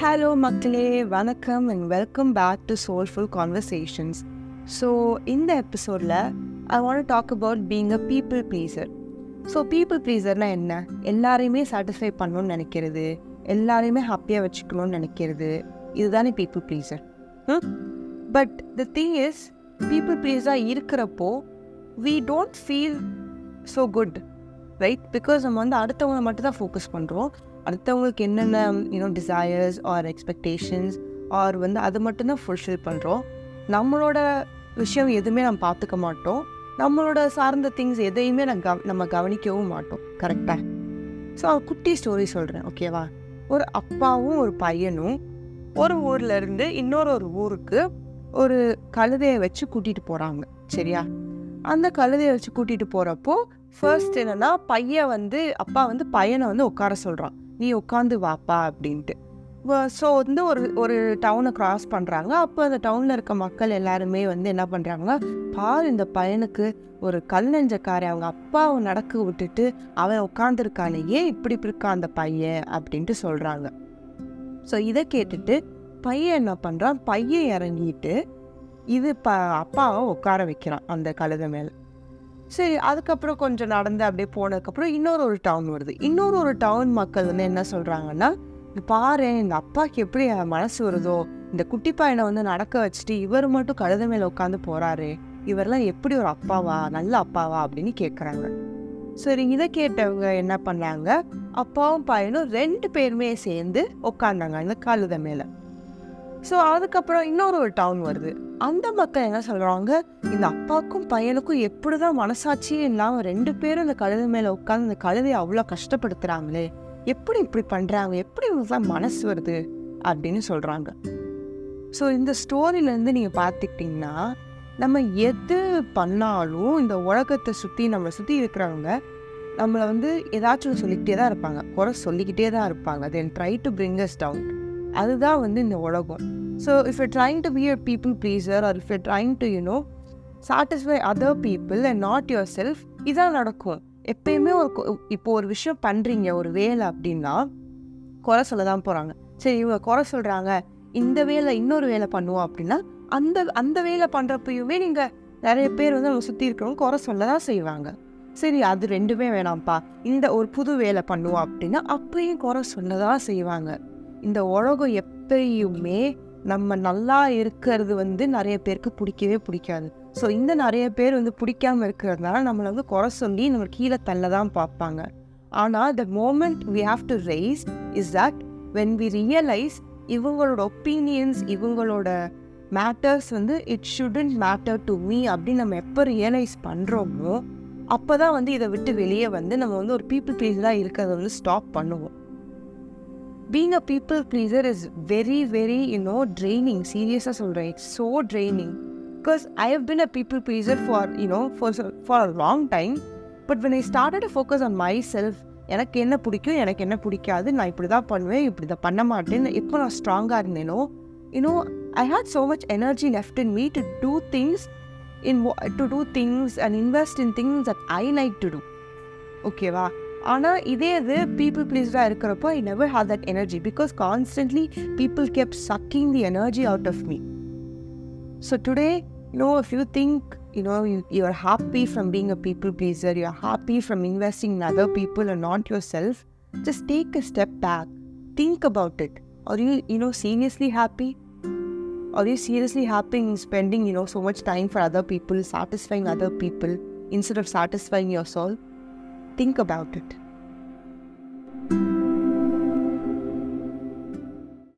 Hello மக்களே. வணக்கம் and welcome back to soulful conversations so இந்த எபிசோடில் I want talk about being a people pleaser so people ப்ளீஸர்னால் என்ன? எல்லாரையுமே சாட்டிஸ்ஃபை பண்ணணும்னு நினைக்கிறது. எல்லாரையுமே ஹாப்பியாக வச்சுக்கணும்னு நினைக்கிறது. இதுதானே people pleaser but the thing is people ப்ளீஸாக இருக்கிறப்போ we don't feel so good right because நம்ம வந்து அடுத்தவங்களை மட்டும் தான் ஃபோக்கஸ் பண்ணுறோம் அடுத்தவங்களுக்கு என்னென்ன you know desires or expectations or வந்து அது மட்டும்தான் ஃபுல்ஃபில் பண்ணுறோம் நம்மளோட விஷயம் எதுவுமே நம்ம பார்த்துக்க மாட்டோம். நம்மளோட சார்ந்த திங்ஸ் எதையுமே நம்ம கவ நம்ம கவனிக்கவும் மாட்டோம். கரெக்டாக ஸோ குட்டி ஸ்டோரி சொல்கிறேன் ஓகேவா ஒரு அப்பாவும் ஒரு பையனும் ஒரு ஊர்லேருந்து இன்னொரு ஒரு ஊருக்கு ஒரு கழுதையை வச்சு கூட்டிகிட்டு போகிறாங்க சரியா? அந்த கழுதையை வச்சு கூட்டிகிட்டு போகிறப்போ ஃபர்ஸ்ட் என்னென்னா பையன் வந்து அப்பா வந்து பையனை வந்து உட்கார சொல்கிறான் நீ உட்காந்து வாப்பா அப்படின்ட்டு. ஸோ வந்து ஒரு ஒரு டவுனை கிராஸ் பண்ணுறாங்க அப்போ அந்த டவுனில் இருக்க மக்கள் எல்லாருமே வந்து என்ன பண்ணுறாங்க பார் இந்த பையனுக்கு ஒரு கல் நெஞ்சக்காரை அவங்க அப்பாவை நடக்க விட்டுட்டு அவன் உட்காந்துருக்கானே ஏன் இப்படி இப்படி இருக்கான் அந்த பையன்? அப்படின்ட்டு சொல்கிறாங்க ஸோ இதை கேட்டுட்டு பையன் என்ன பண்ணுறான் பையன் இறங்கிட்டு இது ப அப்பாவை உட்கார வைக்கிறான் அந்த கழுதை மேலே. சரி அதுக்கப்புறம் கொஞ்சம் நடந்து அப்படியே போனதுக்கப்புறம் இன்னொரு ஒரு டவுன் வருது. இன்னொரு ஒரு டவுன் மக்கள் வந்து என்ன சொல்கிறாங்கன்னா பாரு இந்த அப்பாவுக்கு எப்படி மனசு வருதோ இந்த குட்டி பையனை வந்து நடக்க வச்சுட்டு இவர் மட்டும் கழுத மேலே உட்காந்து போகிறாரு இவரெல்லாம் எப்படி ஒரு அப்பாவா நல்ல அப்பாவா? அப்படின்னு கேட்குறாங்க சரி இதை கேட்டவங்க என்ன பண்ணாங்க அப்பாவும் பையனும் ரெண்டு பேருமே சேர்ந்து உட்காந்தாங்க இந்த கழுத மேலே. ஸோ அதுக்கப்புறம் இன்னொரு ஒரு டவுன் வருது. அந்த மக்கள் என்ன சொல்கிறாங்க இந்த அப்பாவுக்கும் பையனுக்கும் எப்படி தான் மனசாட்சியே இல்லாமல் ரெண்டு பேரும் அந்த கழுதை மேலே உட்காந்து அந்த கழுதையை அவ்வளோ கஷ்டப்படுத்துகிறாங்களே எப்படி இப்படி பண்ணுறாங்க எப்படி இவங்களுக்குலாம் மனசு வருது? அப்படின்னு சொல்கிறாங்க ஸோ இந்த ஸ்டோரியிலேருந்து நீங்கள் பார்த்துக்கிட்டிங்கன்னா நம்ம எது பண்ணாலும் இந்த உலகத்தை சுற்றி நம்மளை சுற்றி இருக்கிறவங்க நம்மளை வந்து ஏதாச்சும் சொல்லிக்கிட்டே தான் இருப்பாங்க. குறை சொல்லிக்கிட்டே தான் இருப்பாங்க. Then try to bring us down அதுதான் வந்து இந்த உலகம். So if you trying to be a people pleaser or if you trying to you know satisfy other people and not yourself இதான் நடக்கும். எப்பயுமே ஒரு இப்போ ஒரு விஷயம் பண்ணுறீங்க ஒரு வேலை அப்படின்னா குறை சொல்ல தான் போகிறாங்க சரி இவங்க குறை சொல்கிறாங்க இந்த வேலை இன்னொரு வேலை பண்ணுவோம் அப்படின்னா அந்த அந்த வேலை பண்ணுறப்பயுமே நீங்கள் நிறைய பேர் வந்து நம்ம சுற்றி இருக்கிறவங்க குறை சொல்ல தான் செய்வாங்க. சரி அது ரெண்டுமே வேணாம்ப்பா. இந்த ஒரு புது வேலை பண்ணுவோம் அப்படின்னா அப்பயும் குறை சொல்ல தான் செய்வாங்க. இந்த உலகம் எப்பயுமே நம்ம நல்லா இருக்கிறது வந்து நிறைய பேருக்கு பிடிக்கவே பிடிக்காது. ஸோ இந்த நிறைய பேர் வந்து பிடிக்காம இருக்கிறதுனால நம்மளை வந்து குறை சொல்லி நம்ம கீழே தள்ள தான் பார்ப்பாங்க. ஆனால் the moment we have to rise is that when we realise இவங்களோட ஒப்பீனியன்ஸ் இவங்களோட மேட்டர்ஸ் வந்து it shouldn't matter to me அப்படின்னு நம்ம எப்போ ரியலைஸ் பண்ணுறோமோ அப்போ தான் வந்து இதை விட்டு வெளியே வந்து நம்ம வந்து ஒரு பீப்புள் ப்ளீஸாக இருக்கிறத வந்து ஸ்டாப் பண்ணுவோம். Being a people pleaser is very very you know draining சீரியஸாக சொல்கிறேன் it's so draining because I have been a people pleaser for you know for for a long time but when I started focus on myself எனக்கு என்ன பிடிக்கும் எனக்கு என்ன பிடிக்காது நான் இப்படி தான் பண்ணுவேன் இப்படி தான் பண்ண மாட்டேன்னு எப்போ நான் ஸ்ட்ராங்காக இருந்தேனோ you know I had so much energy left in me to do things in to do things and invest in things that I like to do ஓகேவா ஆனால் இதே இது பீப்புள் ப்ளீஸ்டாக இருக்கிறப்போ I never have that energy because constantly people keep sucking the energy out of me so today no if you think you know you, you are happy from being a people pleaser you are happy from investing in other people and not yourself just take a step back think about it are you you know seriously happy are you seriously happy in spending you know so much time for other people satisfying other people instead of satisfying your soul Think about it